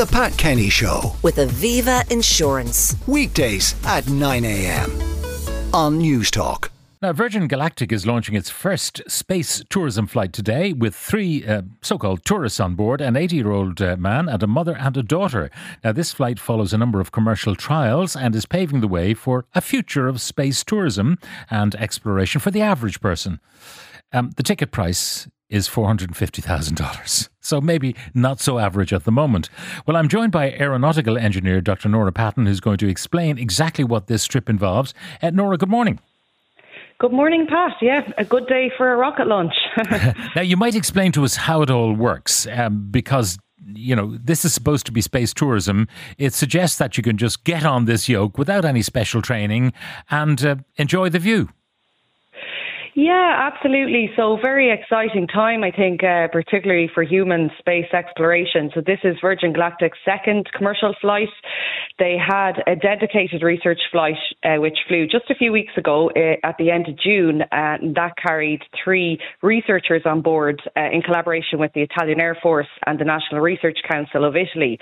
The Pat Kenny Show with Aviva Insurance. weekdays at 9 a.m. on Newstalk. Now, Virgin Galactic is launching its first space tourism flight today with three uh, so called tourists on board an 80 year old uh, man and a mother and a daughter. Now, this flight follows a number of commercial trials and is paving the way for a future of space tourism and exploration for the average person. Um, the ticket price is $450,000. So maybe not so average at the moment. Well, I'm joined by aeronautical engineer Dr. Norah Patten, who's going to explain exactly what this trip involves. Uh, Norah, good morning. Good morning, Pat. Yeah, a good day for a rocket launch. Now, you might explain to us how it all works, um, because you know this is supposed to be space tourism. It suggests that you can just get on this yoke without any special training and uh, enjoy the view. Yeah, absolutely. So, very exciting time, I think, uh, particularly for human space exploration. So, this is Virgin Galactic's second commercial flight. They had a dedicated research flight uh, which flew just a few weeks ago uh, at the end of June, and that carried three researchers on board uh, in collaboration with the Italian Air Force and the National Research Council of Italy.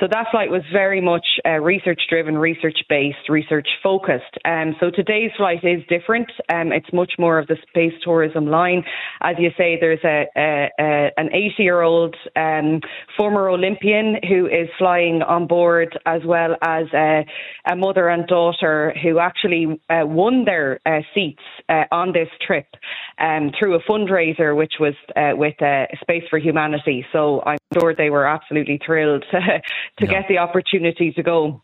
So, that flight was very much uh, research driven, research based, research focused. Um, so, today's flight is different. Um, it's much more of the space tourism line. As you say, there's a, a, a an 80 year old um, former Olympian who is flying on board, as well as a, a mother and daughter who actually uh, won their uh, seats uh, on this trip um, through a fundraiser, which was uh, with uh, Space for Humanity. So I'm sure they were absolutely thrilled to Yeah. get the opportunity to go.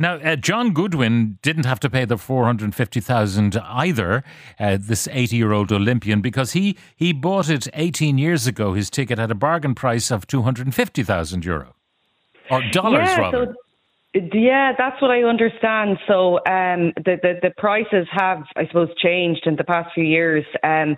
Now, uh, Jon Goodwin didn't have to pay the four hundred fifty thousand either. Uh, this eighty-year-old Olympian, because he he bought it eighteen years ago. His ticket at a bargain price of two hundred fifty thousand euro or dollars yeah, rather. So, yeah, that's what I understand. So um, the, the the prices have, I suppose, changed in the past few years. Um,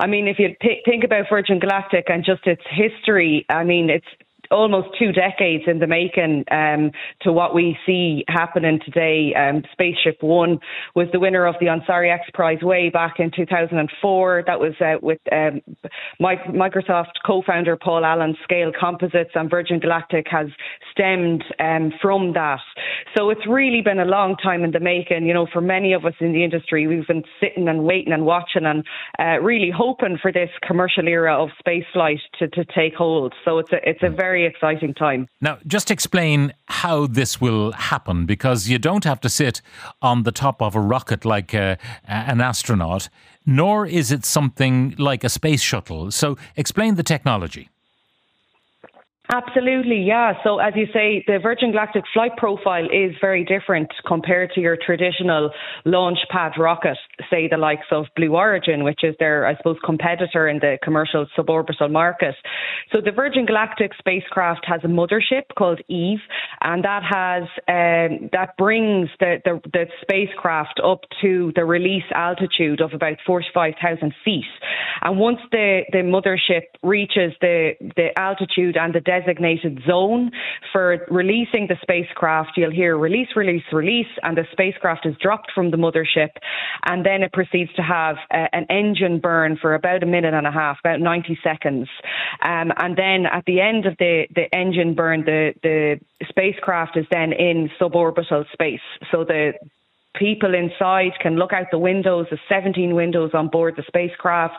I mean, if you th- think about Virgin Galactic and just its history, I mean, it's almost two decades in the making um, to what we see happening today. Um, Spaceship One was the winner of the Ansari X Prize way back in 2004. That was uh, with um, Mi- Microsoft co-founder Paul Allen Scale Composites, and Virgin Galactic has stemmed um, from that. So it's really been a long time in the making. You know, for many of us in the industry, we've been sitting and waiting and watching and uh, really hoping for this commercial era of spaceflight to, to take hold. So it's a it's a very exciting time. Now, just explain how this will happen because you don't have to sit on the top of a rocket like uh, an astronaut, nor is it something like a space shuttle. So, explain the technology. Absolutely, yeah. So, as you say, the Virgin Galactic flight profile is very different compared to your traditional launch pad rocket, say the likes of Blue Origin, which is their, I suppose, competitor in the commercial suborbital market. So, the Virgin Galactic spacecraft has a mothership called Eve, and that has um, that brings the, the the spacecraft up to the release altitude of about forty five thousand feet. And once the the mothership reaches the the altitude and the designated zone for releasing the spacecraft, you'll hear release, release, release, and the spacecraft is dropped from the mothership, and then it proceeds to have uh, an engine burn for about a minute and a half, about 90 seconds, um, and then at the end of the the engine burn, the the spacecraft is then in suborbital space, so the people inside can look out the windows, the 17 windows on board the spacecraft.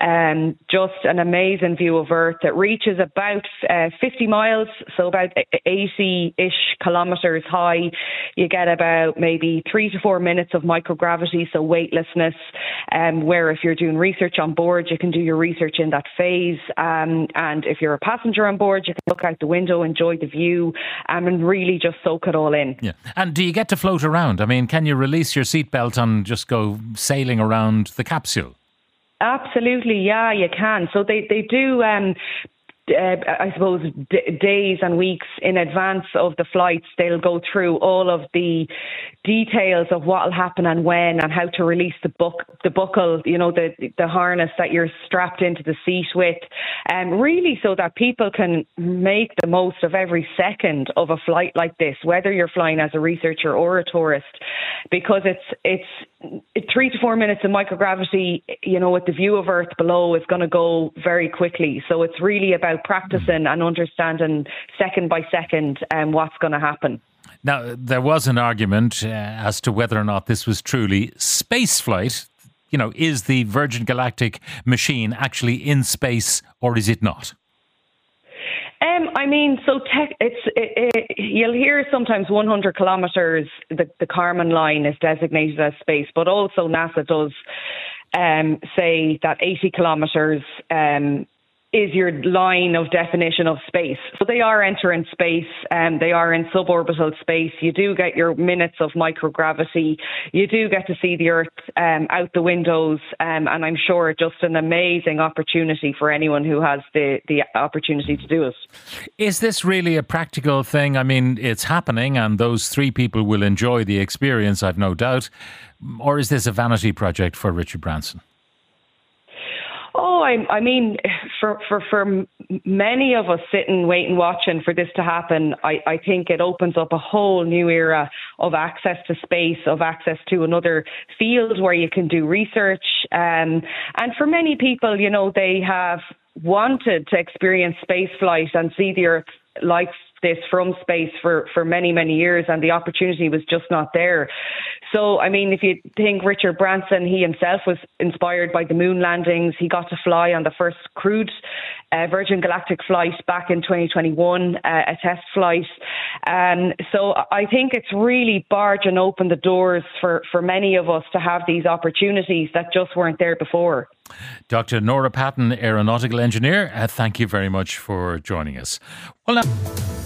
Um, just an amazing view of Earth. that reaches about uh, 50 miles, so about 80 ish kilometres high. You get about maybe three to four minutes of microgravity, so weightlessness. Um, where if you're doing research on board, you can do your research in that phase. Um, and if you're a passenger on board, you can look out the window, enjoy the view, um, and really just soak it all in. Yeah. And do you get to float around? I mean, can you release your seatbelt and just go sailing around the capsule? Absolutely, yeah, you can. So they they do. Um, uh, I suppose d- days and weeks in advance of the flights, they'll go through all of the details of what will happen and when, and how to release the buck, the buckle, you know, the the harness that you're strapped into the seat with, and um, really so that people can make the most of every second of a flight like this, whether you're flying as a researcher or a tourist, because it's it's three to four minutes of microgravity, you know, with the view of Earth below is going to go very quickly. So it's really about about practicing and understanding second by second um, what's going to happen. Now, there was an argument uh, as to whether or not this was truly space flight. You know, is the Virgin Galactic machine actually in space or is it not? Um, I mean, so tech, it's it, it, you'll hear sometimes 100 kilometres. The, the Kármán line is designated as space, but also NASA does um, say that 80 kilometres um, is your line of definition of space. So they are entering space and um, they are in suborbital space. You do get your minutes of microgravity. You do get to see the Earth um, out the windows. Um, and I'm sure just an amazing opportunity for anyone who has the, the opportunity to do it. Is this really a practical thing? I mean, it's happening and those three people will enjoy the experience, I've no doubt. Or is this a vanity project for Richard Branson? Oh, I, I mean, for, for, for many of us sitting, waiting, watching for this to happen, I, I think it opens up a whole new era of access to space, of access to another field where you can do research. Um, and for many people, you know, they have wanted to experience space flight and see the Earth like this from space for, for many, many years, and the opportunity was just not there. So, I mean, if you think Richard Branson, he himself was inspired by the moon landings. He got to fly on the first crewed uh, Virgin Galactic flight back in 2021, uh, a test flight. Um, so, I think it's really barging open the doors for, for many of us to have these opportunities that just weren't there before. Dr. Norah Patten, aeronautical engineer, uh, thank you very much for joining us. Well, now.